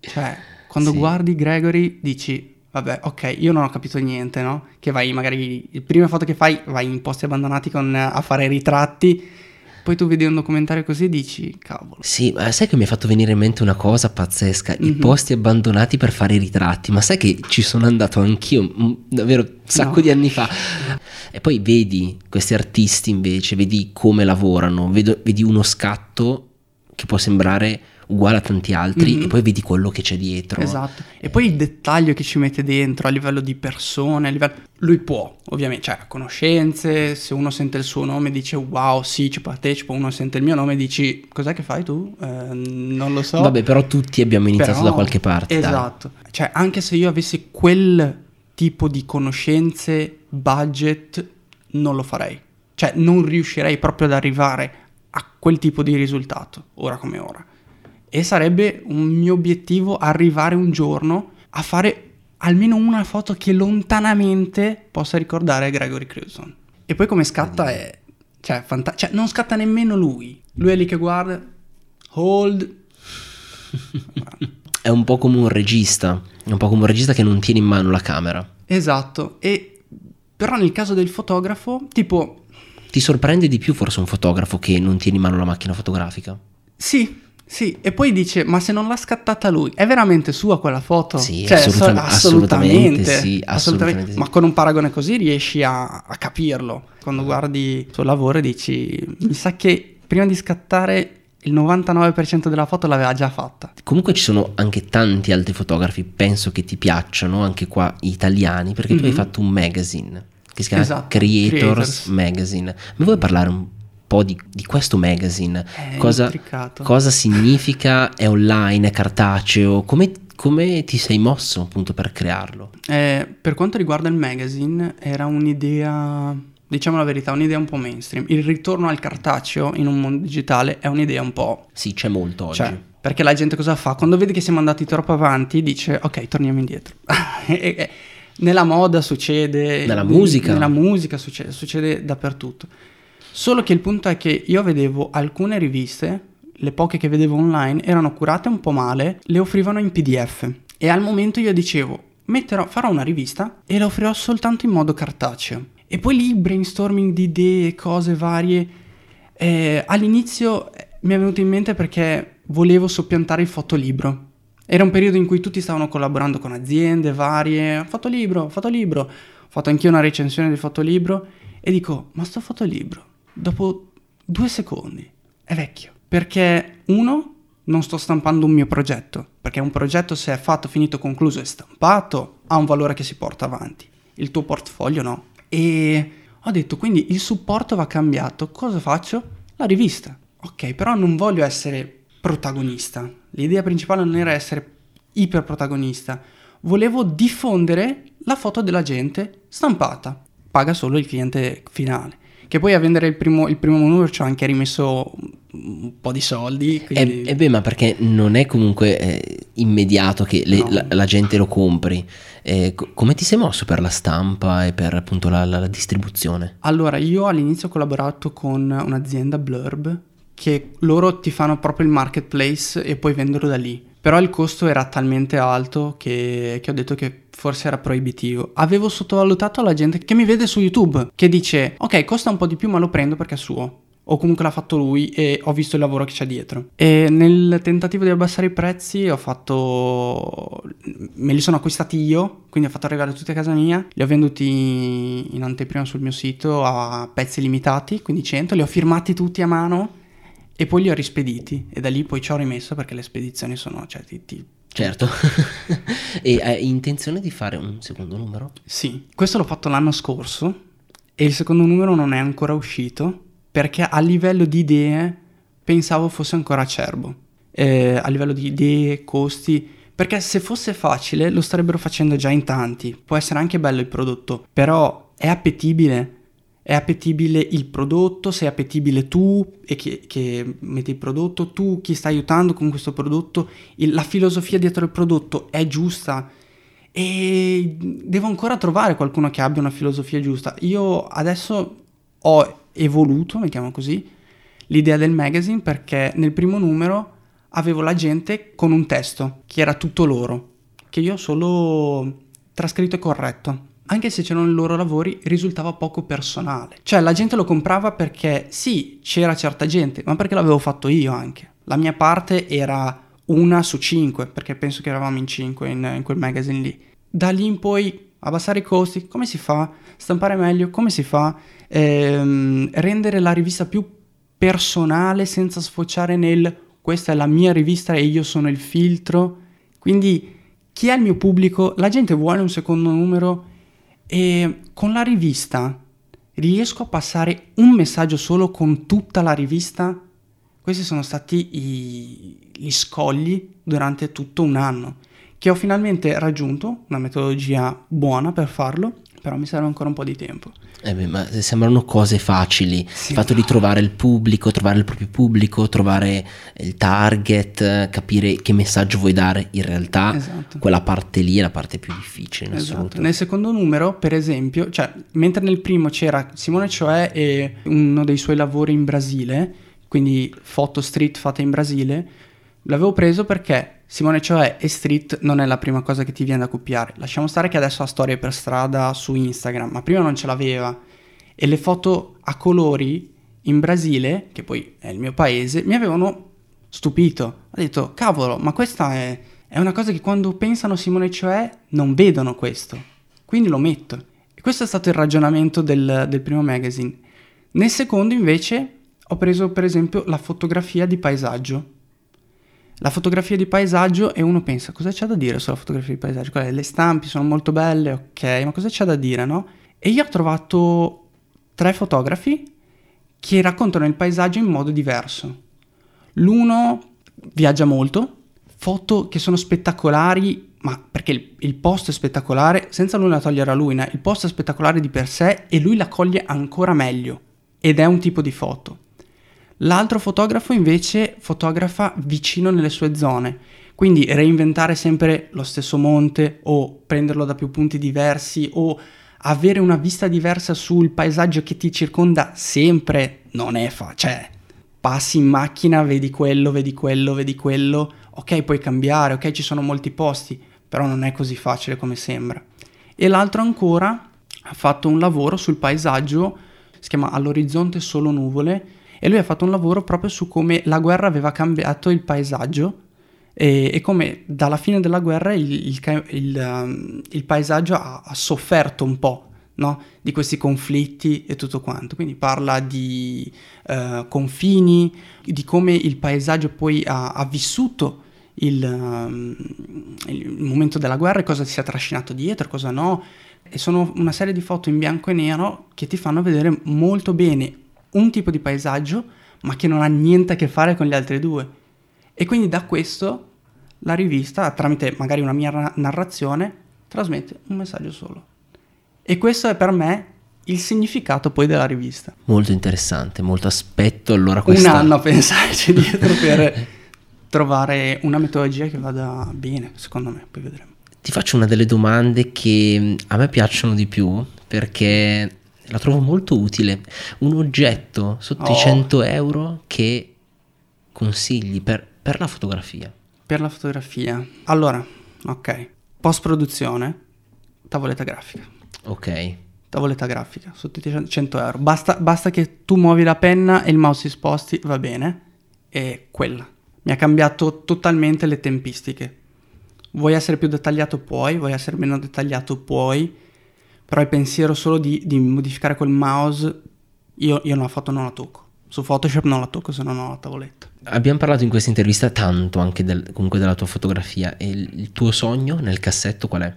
cioè quando Sì. guardi Gregory dici, vabbè, ok, io non ho capito niente, no? Che vai magari, le prime foto che fai vai in posti abbandonati con, a fare ritratti, poi tu vedi un documentario così e dici, cavolo. Sì, ma sai che mi ha fatto venire in mente una cosa pazzesca? I Mhm. posti abbandonati per fare i ritratti, ma sai che ci sono andato anch'io mm, davvero un sacco No. di anni fa. E poi vedi questi artisti invece, vedi come lavorano, vedo- vedi uno scatto che può sembrare uguale a tanti altri Mhm. e poi vedi quello che c'è dietro. Esatto. E poi il dettaglio che ci mette dentro a livello di persone, a livello... lui può, ovviamente, cioè conoscenze, se uno sente il suo nome dice wow, sì, ci partecipo, uno sente il mio nome e dici cos'è che fai tu? Eh, non lo so. Vabbè, però tutti abbiamo iniziato Però- da qualche parte. dai. Esatto. Cioè, anche se io avessi quel tipo di conoscenze, budget, non lo farei. Cioè, non riuscirei proprio ad arrivare a quel tipo di risultato, ora come ora. E sarebbe un mio obiettivo arrivare un giorno a fare almeno una foto che lontanamente possa ricordare Gregory Crewson. E poi come scatta è... Cioè, fanta- cioè, non scatta nemmeno lui. Lui è lì che guarda, hold, È un po' come un regista, è un po' come un regista che non tiene in mano la camera. Esatto, e però nel caso del fotografo, tipo, Ti sorprende di più forse un fotografo che non tiene in mano la macchina fotografica? sì, sì, e poi dice, ma se non l'ha scattata lui, è veramente sua quella foto? Sì, Cioè, assolutam- so- assolutamente sì, assolutamente sì. Ma con un paragone così riesci a, a capirlo. Quando guardi il suo lavoro e dici, mi sa che prima di scattare il 99% della foto l'aveva già fatta. Comunque ci sono anche tanti altri fotografi, penso che ti piacciono, anche qua italiani, perché tu hai Mhm. fatto un magazine che si chiama Esatto, Creators, Creators. Magazine. Mi vuoi parlare un po' di, di questo magazine? Cosa, cosa significa? È online, è cartaceo? Come, come ti sei mosso appunto per crearlo? Eh, per quanto riguarda il magazine, era un'idea, diciamo la verità, un'idea un po' mainstream. Il ritorno al cartaceo in un mondo digitale è un'idea un po'... Sì, c'è molto oggi. Cioè, perché la gente cosa fa? Quando vede che siamo andati troppo avanti, dice ok, torniamo indietro. Nella moda succede... Nella musica. Nella musica succede, succede dappertutto. Solo che il punto è che io vedevo alcune riviste, le poche che vedevo online, erano curate un po' male, le offrivano in PDF. E al momento io dicevo, metterò, farò una rivista e la offrirò soltanto in modo cartaceo. E poi lì brainstorming di idee, cose varie. Eh, all'inizio eh, mi è venuto in mente perché volevo soppiantare il fotolibro. Era un periodo in cui tutti stavano collaborando con aziende varie. Fotolibro, fotolibro. Ho fatto anch'io una recensione del fotolibro e dico, ma sto fotolibro, dopo due secondi, è vecchio. Perché uno, non sto stampando un mio progetto. Perché un progetto se è fatto, finito, concluso e stampato, ha un valore che si porta avanti. Il tuo portfolio no. E ho detto, quindi il supporto va cambiato. Cosa faccio? La rivista. Ok, però non voglio essere protagonista. L'idea principale non era essere iperprotagonista. Volevo diffondere la foto della gente stampata. Paga solo il cliente finale. Che poi a vendere il primo, il primo numero ci ho anche rimesso un po' di soldi. Quindi... E, e beh, ma perché non è comunque eh, immediato che le- No. la, la gente lo compri. Eh, co- come ti sei mosso per la stampa e per appunto la, la- la distribuzione? Allora, io all'inizio ho collaborato con un'azienda Blurb che loro ti fanno proprio il marketplace e poi vendono da lì. Però il costo era talmente alto che, che ho detto che forse era proibitivo. Avevo sottovalutato la gente che mi vede su YouTube, che dice ok costa un po' di più ma lo prendo perché è suo. O comunque l'ha fatto lui e ho visto il lavoro che c'è dietro. E nel tentativo di abbassare i prezzi ho fatto... me li sono acquistati io, quindi ho fatto arrivare tutti a casa mia, li ho venduti in anteprima sul mio sito a pezzi limitati, quindi 100, li ho firmati tutti a mano e poi li ho rispediti e da lì poi ci ho rimesso perché le spedizioni sono, cioè ti, ti- Certo. e hai intenzione di fare un secondo numero? Sì, questo l'ho fatto l'anno scorso e il secondo numero non è ancora uscito perché a livello di idee pensavo fosse ancora acerbo. eh, a livello di idee, costi, perché se fosse facile lo starebbero facendo già in tanti. Può essere anche bello il prodotto, però è appetibile. È appetibile il prodotto, sei appetibile tu e che, che metti il prodotto, tu chi sta aiutando con questo prodotto, il, la filosofia dietro il prodotto è giusta e devo ancora trovare qualcuno che abbia una filosofia giusta. Io adesso ho evoluto, mettiamo così, l'idea del magazine perché nel primo numero avevo la gente con un testo che era tutto loro, che io ho solo trascritto e corretto. Anche se c'erano i loro lavori, risultava poco personale. Cioè, la gente lo comprava perché sì, c'era certa gente, ma perché l'avevo fatto io anche. La mia parte era una su cinque, perché penso che eravamo in cinque in, in quel magazine lì. Da lì in poi abbassare i costi, come si fa? Stampare meglio, come si fa? Ehm, rendere la rivista più personale senza sfociare nel questa è la mia rivista e io sono il filtro. Quindi chi è il mio pubblico? La gente vuole un secondo numero e con la rivista riesco a passare un messaggio solo con tutta la rivista? Questi sono stati i, gli scogli durante tutto un anno, che ho finalmente raggiunto una metodologia buona per farlo, però mi serve ancora un po' di tempo. Eh beh, ma sembrano cose facili, sì, il fatto no. di trovare il pubblico, trovare il proprio pubblico, trovare il target, capire che messaggio vuoi dare, in realtà esatto. quella parte lì è la parte più difficile in esatto. assoluto. Nel secondo numero, per esempio, cioè, mentre nel primo c'era Simone Cioè e uno dei suoi lavori in Brasile, quindi foto street fatte in Brasile, l'avevo preso perché Simone Cioè e street non è la prima cosa che ti viene da copiare. Lasciamo stare che adesso ha storie per strada su Instagram, ma prima non ce l'aveva. E le foto a colori in Brasile, che poi è il mio paese, mi avevano stupito. Ho detto, cavolo, ma questa è, è una cosa che quando pensano Simone Cioè non vedono questo. Quindi lo metto. E questo è stato il ragionamento del, del primo magazine. Nel secondo invece ho preso per esempio la fotografia di paesaggio la fotografia di paesaggio e uno pensa cosa c'è da dire sulla fotografia di paesaggio? Quelle, le stampe sono molto belle, ok, ma cosa c'è da dire, no? E io ho trovato tre fotografi che raccontano il paesaggio in modo diverso. L'uno viaggia molto, foto che sono spettacolari, ma perché il, il posto è spettacolare, senza nulla togliere a lui, il posto è spettacolare di per sé e lui la coglie ancora meglio. Ed è un tipo di foto. L'altro fotografo invece fotografa vicino nelle sue zone, quindi reinventare sempre lo stesso monte o prenderlo da più punti diversi o avere una vista diversa sul paesaggio che ti circonda sempre non è facile. Cioè, passi in macchina, vedi quello, vedi quello, vedi quello, ok puoi cambiare, ok ci sono molti posti, però non è così facile come sembra. E l'altro ancora ha fatto un lavoro sul paesaggio, si chiama All'orizzonte solo nuvole, e lui ha fatto un lavoro proprio su come la guerra aveva cambiato il paesaggio e, e come dalla fine della guerra il, il, il, um, il paesaggio ha, ha, sofferto un po'. No? di questi conflitti e tutto quanto. Quindi parla di uh, confini, di come il paesaggio poi ha, ha vissuto il, um, il, momento della guerra e cosa si è trascinato dietro, cosa no. E sono una serie di foto in bianco e nero che ti fanno vedere molto bene un tipo di paesaggio, ma che non ha niente a che fare con gli altri due. E quindi da questo la rivista, tramite magari una mia narrazione, trasmette un messaggio solo. E questo è per me il significato poi della rivista. Molto interessante, molto aspetto. Allora questa... Un anno a pensarci dietro per trovare una metodologia che vada bene, secondo me, poi vedremo. Ti faccio una delle domande che a me piacciono di più perché la trovo molto utile. Un oggetto sotto oh. i 100 euro che consigli per, per la fotografia. Per la fotografia. Allora, ok. Post produzione, tavoletta grafica. Ok. Tavoletta grafica, sotto i 100 euro. Basta, basta che tu muovi la penna e il mouse si sposti, va bene. E quella. Mi ha cambiato totalmente le tempistiche. Vuoi essere più dettagliato? Puoi. Vuoi essere meno dettagliato? Puoi però il pensiero solo di, di modificare quel mouse, io, io una foto non la tocco. Su Photoshop non la tocco se non ho la tavoletta. Abbiamo parlato in questa intervista tanto anche del, comunque della tua fotografia e il, il tuo sogno nel cassetto qual è?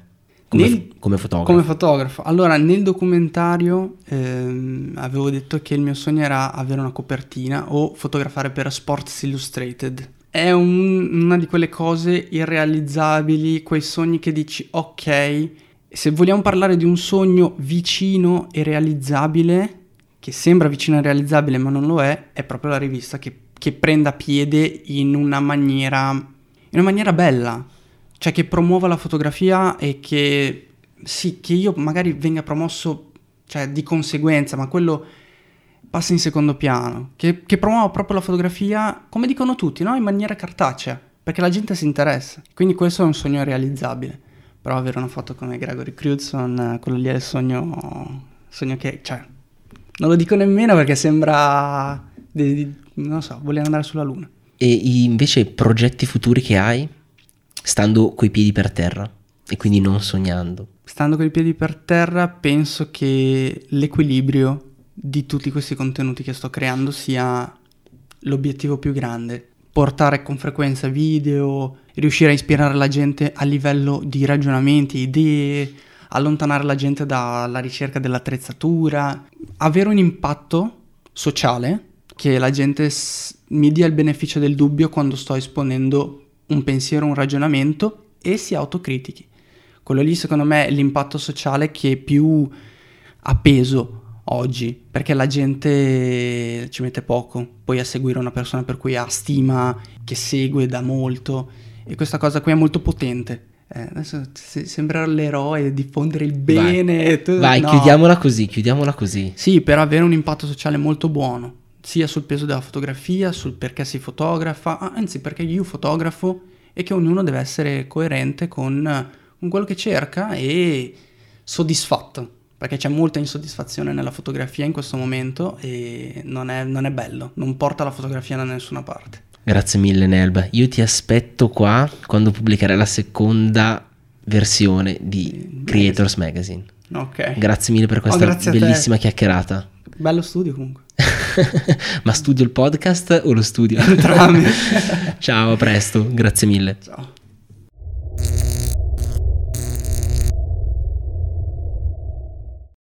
Come, nel, come, fotografo? Come fotografo. Allora, nel documentario ehm, avevo detto che il mio sogno era avere una copertina o fotografare per Sports Illustrated. è un- una di quelle cose irrealizzabili, quei sogni che dici ok, se vogliamo parlare di un sogno vicino e realizzabile, che sembra vicino e realizzabile ma non lo è, è proprio la rivista che, che prenda piede in una maniera, in una maniera bella, cioè che promuova la fotografia e che sì, che io magari venga promosso cioè, di conseguenza, ma quello passa in secondo piano, che, che promuova proprio la fotografia, come dicono tutti, no? in maniera cartacea, perché la gente si interessa. Quindi questo è un sogno realizzabile. Però avere una foto come Gregory Crudson, quello lì è il sogno, sogno che, cioè, non lo dico nemmeno perché sembra, di, di, non so, voler andare sulla luna. E invece progetti futuri che hai, stando coi piedi per terra e quindi non sognando? Stando coi piedi per terra, penso che l'equilibrio di tutti questi contenuti che sto creando sia l'obiettivo più grande. Portare con frequenza video, riuscire a ispirare la gente a livello di ragionamenti, idee, allontanare la gente dalla ricerca dell'attrezzatura, avere un impatto sociale che la gente s- mi dia il beneficio del dubbio quando sto esponendo un pensiero, un ragionamento e si autocritichi. Quello lì secondo me è l'impatto sociale che più ha peso oggi, perché la gente ci mette poco poi a seguire una persona per cui ha stima, che segue da molto e questa cosa qui è molto potente. Eh, adesso se- sembra l'eroe, diffondere il bene. tu- Vai, no. chiudiamola così, chiudiamola così. Sì, per avere un impatto sociale molto buono, sia sul peso della fotografia, sul perché si fotografa, anzi perché io fotografo e che ognuno deve essere coerente con, con quello che cerca e soddisfatto, perché c'è molta insoddisfazione nella fotografia in questo momento e non è, non è bello, non porta la fotografia da nessuna parte. Grazie mille Nelba. Io ti aspetto qua quando pubblicherai la seconda versione di Creators Magazine. Ok, Grazie mille per questa grazie a te. bellissima chiacchierata. bello studio comunque. Ma studio il podcast o lo studio? Entrambi. Ciao, a presto, grazie mille. Ciao.